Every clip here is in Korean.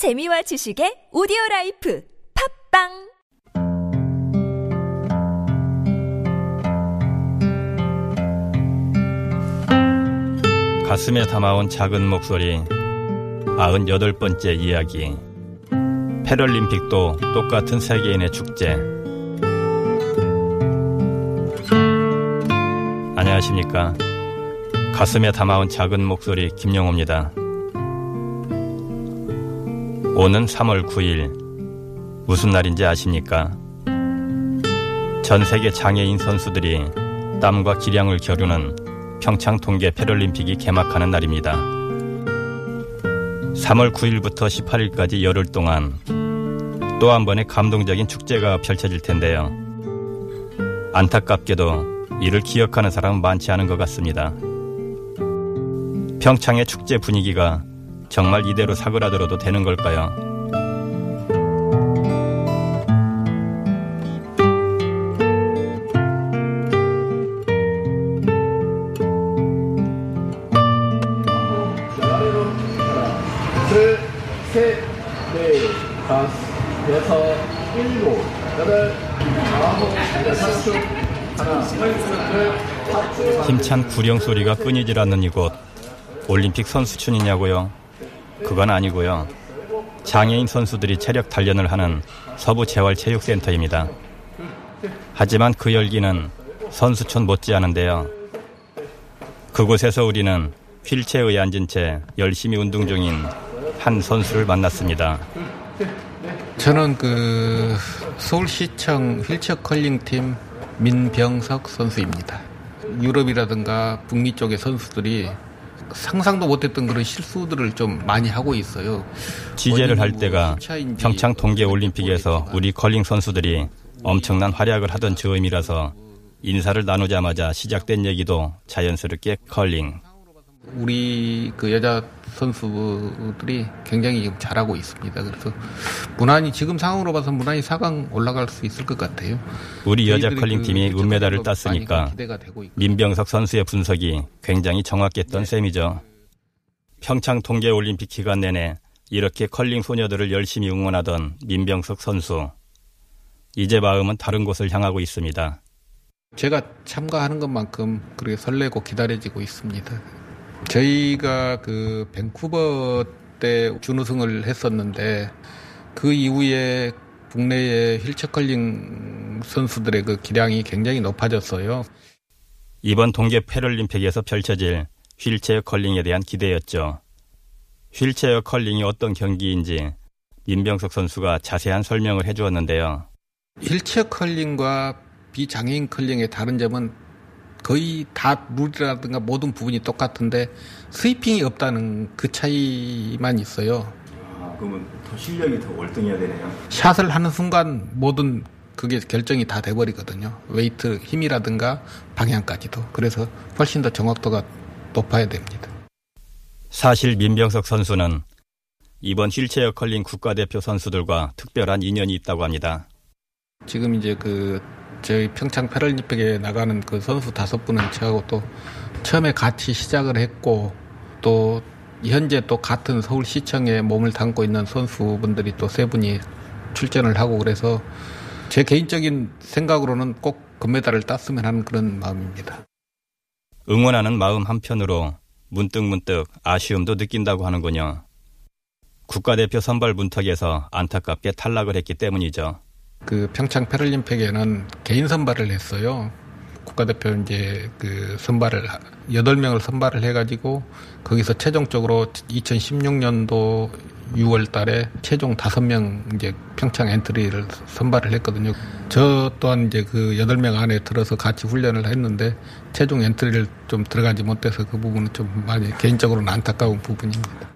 재미와 지식의 오디오 라이프 팟빵! 가슴에 담아온 작은 목소리 98번째 이야기. 패럴림픽도 똑같은 세계인의 축제. 안녕하십니까? 가슴에 담아온 작은 목소리 김영호입니다 오는 3월 9일 무슨 날인지 아십니까? 전 세계 장애인 선수들이 땀과 기량을 겨루는 평창 동계 패럴림픽이 개막하는 날입니다. 3월 9일부터 18일까지 열흘 동안 또 한 번의 감동적인 축제가 펼쳐질 텐데요. 안타깝게도 이를 기억하는 사람은 많지 않은 것 같습니다. 평창의 축제 분위기가 정말 이대로 사그라들어도 되는 걸까요? 힘찬 구령 소리가 끊이질 않는 이곳 올림픽 선수촌이냐고요? 그건 아니고요. 장애인 선수들이 체력 단련을 하는 서부재활체육센터입니다. 하지만 그 열기는 선수촌 못지않은데요. 그곳에서 우리는 휠체어에 앉은 채 열심히 운동 중인 한 선수를 만났습니다. 저는 그 서울시청 휠체어 컬링팀 민병석 선수입니다. 유럽이라든가 북미 쪽의 선수들이 상상도 못했던 그런 실수들을 좀 많이 하고 있어요. 취재를 할 때가 평창 동계 올림픽에서 우리 컬링 선수들이 엄청난 활약을 하던 즈음이라서 인사를 나누자마자 시작된 얘기도 자연스럽게 컬링. 우리 그 여자 선수들이 굉장히 지금 잘하고 있습니다. 그래서 무난히 지금 상황으로 봐서 무난히 4강 올라갈 수 있을 것 같아요. 우리 여자 저희들이 컬링 팀이 그 은메달을 땄으니까 있고. 민병석 선수의 분석이 굉장히 정확했던 셈이죠. 평창 동계 올림픽 기간 내내 이렇게 컬링 소녀들을 열심히 응원하던 민병석 선수. 이제 마음은 다른 곳을 향하고 있습니다. 제가 참가하는 것만큼 그렇게 설레고 기다려지고 있습니다. 저희가 그 밴쿠버 때 준우승을 했었는데 그 이후에 국내의 휠체컬링 선수들의 그 기량이 굉장히 높아졌어요. 이번 동계 패럴림픽에서 펼쳐질 휠체어 컬링에 대한 기대였죠. 휠체어 컬링이 어떤 경기인지 민병석 선수가 자세한 설명을 해주었는데요. 휠체어 컬링과 비장애인 컬링의 다른 점은 거의 다 룰이라든가 모든 부분이 똑같은데 sweeping이 없다는 그 차이만 있어요. 아, 그러면 더 실력이 더 월등해야 되네요. 샷을 하는 순간 모든 그게 결정이 다 돼버리거든요. weight 힘이라든가 방향까지도. 그래서 훨씬 더 정확도가 높아야 됩니다. 사실 민병석 선수는 이번 휠체어 컬링 국가대표 선수들과 특별한 인연이 있다고 합니다. 지금 이제 그 저희 평창 패럴림픽에 나가는 그 선수 다섯 분은 저하고 또 처음에 같이 시작을 했고 또 현재 또 같은 서울시청에 몸을 담고 있는 선수분들이 또 세 분이 출전을 하고 그래서 제 개인적인 생각으로는 꼭 금메달을 땄으면 하는 그런 마음입니다. 응원하는 마음 한편으로 문득문득 아쉬움도 느낀다고 하는군요. 국가대표 선발 문턱에서 안타깝게 탈락을 했기 때문이죠. 그 평창 패럴림픽에는 개인 선발을 했어요. 국가대표 이제 그 선발을 8명을 선발을 해 가지고 거기서 최종적으로 2016년도 6월 달에 최종 5명 이제 평창 엔트리를 선발을 했거든요. 저 또한 이제 그 8명 안에 들어서 같이 훈련을 했는데 최종 엔트리를 좀 들어가지 못해서 그 부분은 좀 많이 개인적으로는 안타까운 부분입니다.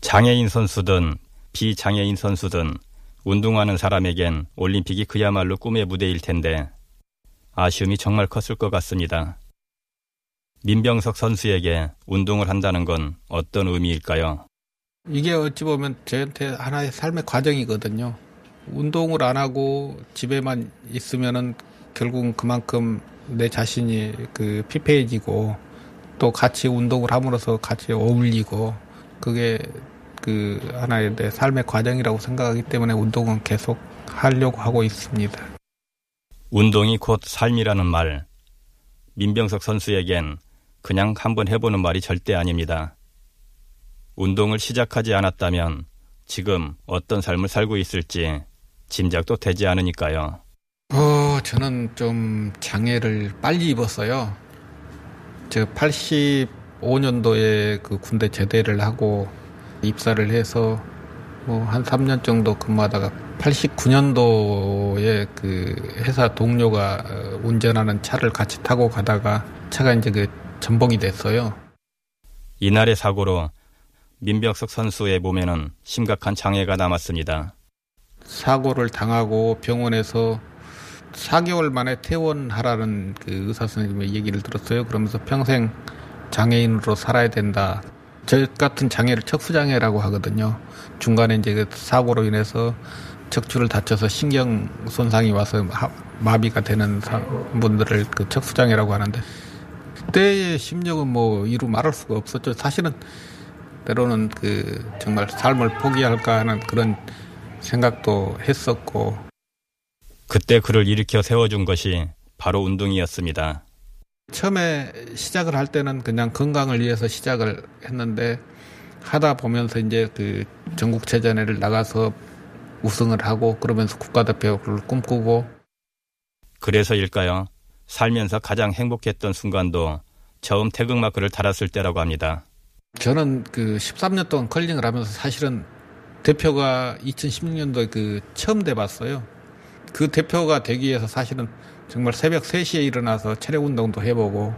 장애인 선수든 비장애인 선수든 운동하는 사람에겐 올림픽이 그야말로 꿈의 무대일 텐데 아쉬움이 정말 컸을 것 같습니다. 민병석 선수에게 운동을 한다는 건 어떤 의미일까요? 이게 어찌 보면 저한테 하나의 삶의 과정이거든요. 운동을 안 하고 집에만 있으면은 결국은 그만큼 내 자신이 그 피폐해지고 또 같이 운동을 함으로써 같이 어울리고 그게 그 하나의 내 삶의 과정이라고 생각하기 때문에 운동은 계속 하려고 하고 있습니다. 운동이 곧 삶이라는 말. 민병석 선수에겐 그냥 한번 해보는 말이 절대 아닙니다. 운동을 시작하지 않았다면 지금 어떤 삶을 살고 있을지 짐작도 되지 않으니까요. 어, 저는 좀 장애를 빨리 입었어요. 제가 85년도에 그 군대 제대를 하고 입사를 해서 뭐 한 3년 정도 근무하다가 89년도에 그 회사 동료가 운전하는 차를 같이 타고 가다가 차가 이제 그 전복이 됐어요. 이날의 사고로 민병석 선수의 몸에는 심각한 장애가 남았습니다. 사고를 당하고 병원에서 4개월 만에 퇴원하라는 그 의사 선생님의 얘기를 들었어요. 그러면서 평생 장애인으로 살아야 된다. 저 같은 장애를 척수장애라고 하거든요. 중간에 이제 그 사고로 인해서 척추를 다쳐서 신경 손상이 와서 마비가 되는 분들을 그 척수장애라고 하는데 그때의 심정은 뭐 이루 말할 수가 없었죠. 사실은 때로는 그 정말 삶을 포기할까 하는 그런 생각도 했었고 그때 그를 일으켜 세워준 것이 바로 운동이었습니다. 처음에 시작을 할 때는 그냥 건강을 위해서 시작을 했는데 하다 보면서 이제 그 전국체전회를 나가서 우승을 하고 그러면서 국가대표를 꿈꾸고 그래서일까요? 살면서 가장 행복했던 순간도 처음 태극마크를 달았을 때라고 합니다. 저는 그 13년 동안 컬링을 하면서 사실은 대표가 2016년도에 그 처음 돼봤어요. 그 대표가 되기 위해서 사실은 정말 새벽 3시에 일어나서 체력 운동도 해보고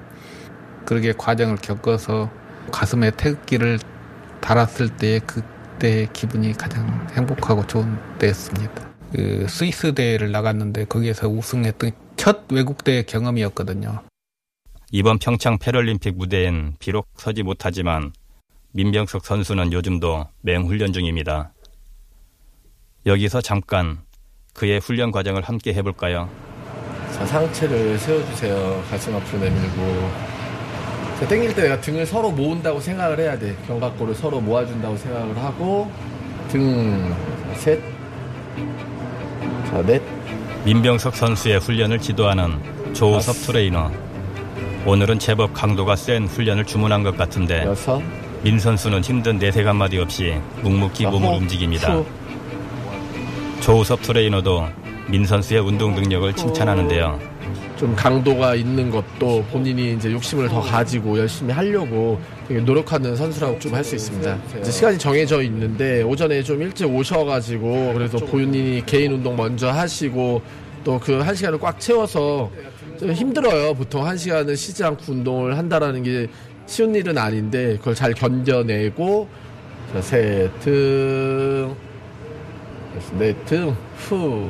그렇게 과정을 겪어서 가슴에 태극기를 달았을 때 그때 기분이 가장 행복하고 좋은 때였습니다. 그 스위스 대회를 나갔는데 거기에서 우승했던 첫 외국 대회 경험이었거든요. 이번 평창 패럴림픽 무대엔 비록 서지 못하지만 민병석 선수는 요즘도 맹훈련 중입니다. 여기서 잠깐 그의 훈련 과정을 함께 해볼까요? 자, 상체를 세워주세요. 가슴 앞으로 내밀고. 자, 땡길 때 내가 등을 서로 모은다고 생각을 해야 돼. 견갑골을 서로 모아준다고 생각을 하고, 등, 셋. 자, 넷. 민병석 선수의 훈련을 지도하는 조우섭 트레이너. 오늘은 제법 강도가 센 훈련을 주문한 것 같은데 여섯. 민 선수는 힘든 내색 한마디 없이 묵묵히 자, 몸을 호, 움직입니다. 후. 조우섭 트레이너도 민 선수의 운동 능력을 칭찬하는데요. 좀 강도가 있는 것도 본인이 이제 욕심을 더 가지고 열심히 하려고 되게 노력하는 선수라고 좀 할 수 있습니다. 이제 시간이 정해져 있는데 오전에 좀 일찍 오셔가지고 그래서 본인이 개인 운동 먼저 하시고 또 그 한 시간을 꽉 채워서 좀 힘들어요. 보통 한 시간을 쉬지 않고 운동을 한다라는 게 쉬운 일은 아닌데 그걸 잘 견뎌내고 자, 셋, 등, 넷, 등, 후,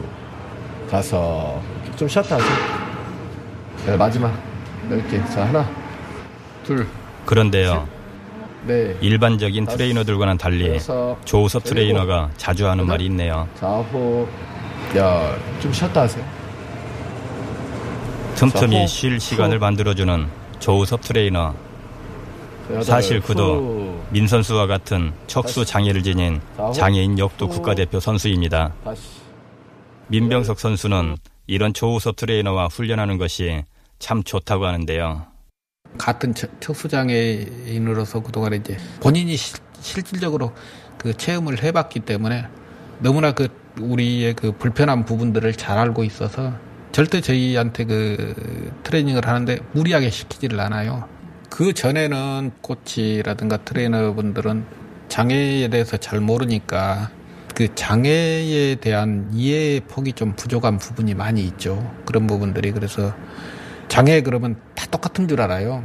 다섯. 좀 쉬었다 하세요. 네, 마지막. 넓게. 자, 하나, 둘, 그런데요. 넷, 일반적인 트레이너들과는 달리 여섯, 조우섭 일곱, 트레이너가 자주 하는 말이 있네요. 아홉, 열. 좀 쉬었다 하세요. 틈틈이 호, 쉴 시간을 후. 만들어주는 조우섭 트레이너. 자, 여덟, 사실 그도 후. 민 선수와 같은 척수 장애를 지닌 장애인 역도 국가대표 선수입니다. 다시. 민병석 선수는 이런 조우섭 트레이너와 훈련하는 것이 참 좋다고 하는데요. 같은 척- 척수장애인으로서 그동안 이제 본인이 실, 실질적으로 그 체험을 해봤기 때문에 너무나 그 우리의 그 불편한 부분들을 잘 알고 있어서 절대 저희한테 그 트레이닝을 하는데 무리하게 시키지를 않아요. 그 전에는 코치라든가 트레이너분들은 장애에 대해서 잘 모르니까 그 장애에 대한 이해의 폭이 좀 부족한 부분이 많이 있죠. 그런 부분들이 그래서 장애 그러면 다 똑같은 줄 알아요.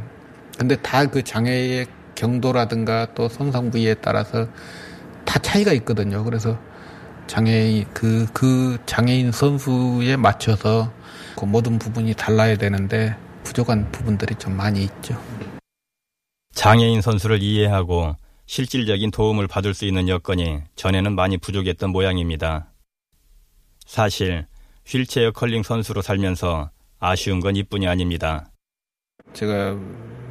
근데 다 그 장애의 경도라든가 또 손상 부위에 따라서 다 차이가 있거든요. 그래서 장애인 그, 그 장애인 선수에 맞춰서 그 모든 부분이 달라야 되는데 부족한 부분들이 좀 많이 있죠. 장애인 선수를 이해하고 실질적인 도움을 받을 수 있는 여건이 전에는 많이 부족했던 모양입니다. 사실 휠체어 컬링 선수로 살면서 아쉬운 건 이뿐이 아닙니다. 제가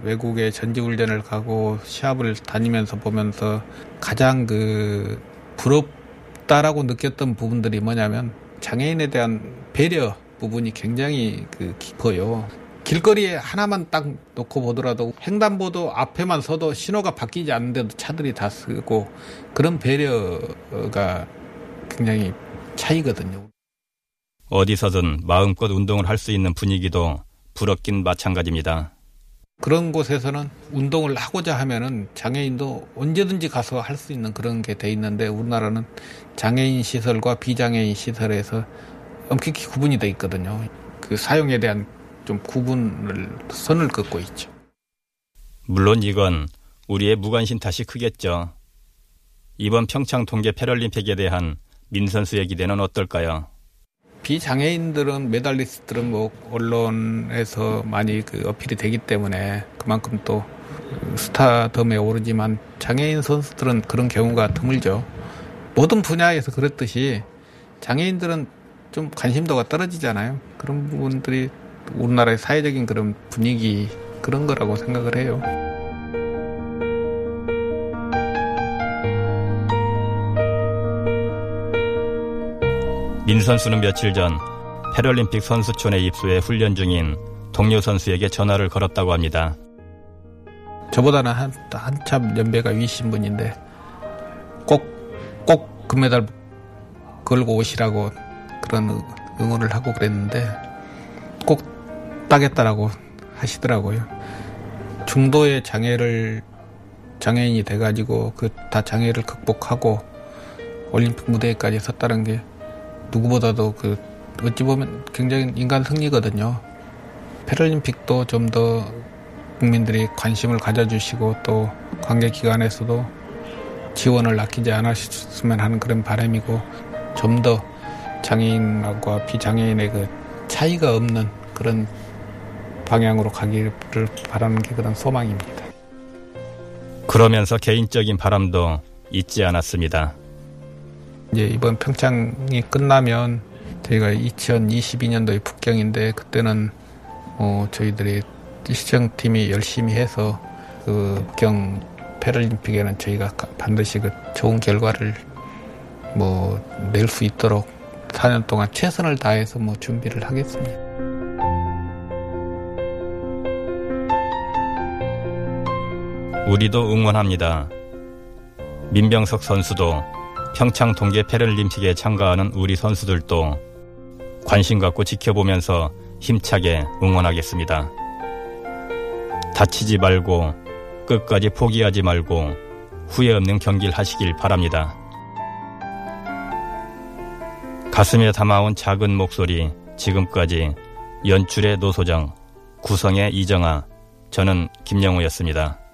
외국에 전지훈련을 가고 시합을 다니면서 보면서 가장 그 부럽다라고 느꼈던 부분들이 뭐냐면 장애인에 대한 배려 부분이 굉장히 그 깊어요. 길거리에 하나만 딱 놓고 보더라도 횡단보도 앞에만 서도 신호가 바뀌지 않는데도 차들이 다 쓰고 그런 배려가 굉장히 차이거든요. 어디서든 마음껏 운동을 할 수 있는 분위기도 부럽긴 마찬가지입니다. 그런 곳에서는 운동을 하고자 하면은 장애인도 언제든지 가서 할 수 있는 그런 게 돼 있는데 우리나라는 장애인 시설과 비장애인 시설에서 엄격히 구분이 돼 있거든요. 그 사용에 대한 좀 구분을 선을 긋고 있죠. 물론 이건 우리의 무관심 탓이 크겠죠. 이번 평창 동계 패럴림픽에 대한 민 선수의 기대는 어떨까요? 비장애인들은 메달리스트들은 뭐 언론에서 많이 그 어필이 되기 때문에 그만큼 또 스타덤에 오르지만 장애인 선수들은 그런 경우가 드물죠. 모든 분야에서 그렇듯이 장애인들은 좀 관심도가 떨어지잖아요. 그런 부분들이 우리나라의 사회적인 그런 분위기 그런 거라고 생각을 해요. 민 선수는 며칠 전 패럴림픽 선수촌에 입소해 훈련 중인 동료 선수에게 전화를 걸었다고 합니다. 저보다는 한, 한참 연배가 위신 분인데 꼭, 꼭 금메달 걸고 오시라고 그런 응원을 하고 그랬는데 꼭 따겠다라고 하시더라고요. 중도의 장애를 장애인이 돼가지고 그 다 장애를 극복하고 올림픽 무대에까지 섰다는 게 누구보다도 그 어찌 보면 굉장히 인간 승리거든요. 패럴림픽도 좀 더 국민들이 관심을 가져주시고 또 관계기관에서도 지원을 아끼지 않았으면 하는 그런 바람이고 좀 더 장애인과 비장애인의 그 차이가 없는 그런 방향으로 가기를 바라는 게 그런 소망입니다. 그러면서 개인적인 바람도 잊지 않았습니다. 이제 이번 평창이 끝나면 저희가 2022년도에 북경인데 그때는 어 저희들이 시청팀이 열심히 해서 그 북경 패럴림픽에는 저희가 반드시 그 좋은 결과를 뭐 낼 수 있도록 4년 동안 최선을 다해서 뭐 준비를 하겠습니다. 우리도 응원합니다. 민병석 선수도 평창 동계 패럴림픽에 참가하는 우리 선수들도 관심 갖고 지켜보면서 힘차게 응원하겠습니다. 다치지 말고 끝까지 포기하지 말고 후회 없는 경기를 하시길 바랍니다. 가슴에 담아온 작은 목소리 지금까지 연출의 노소정 구성의 이정아 저는 김영우였습니다.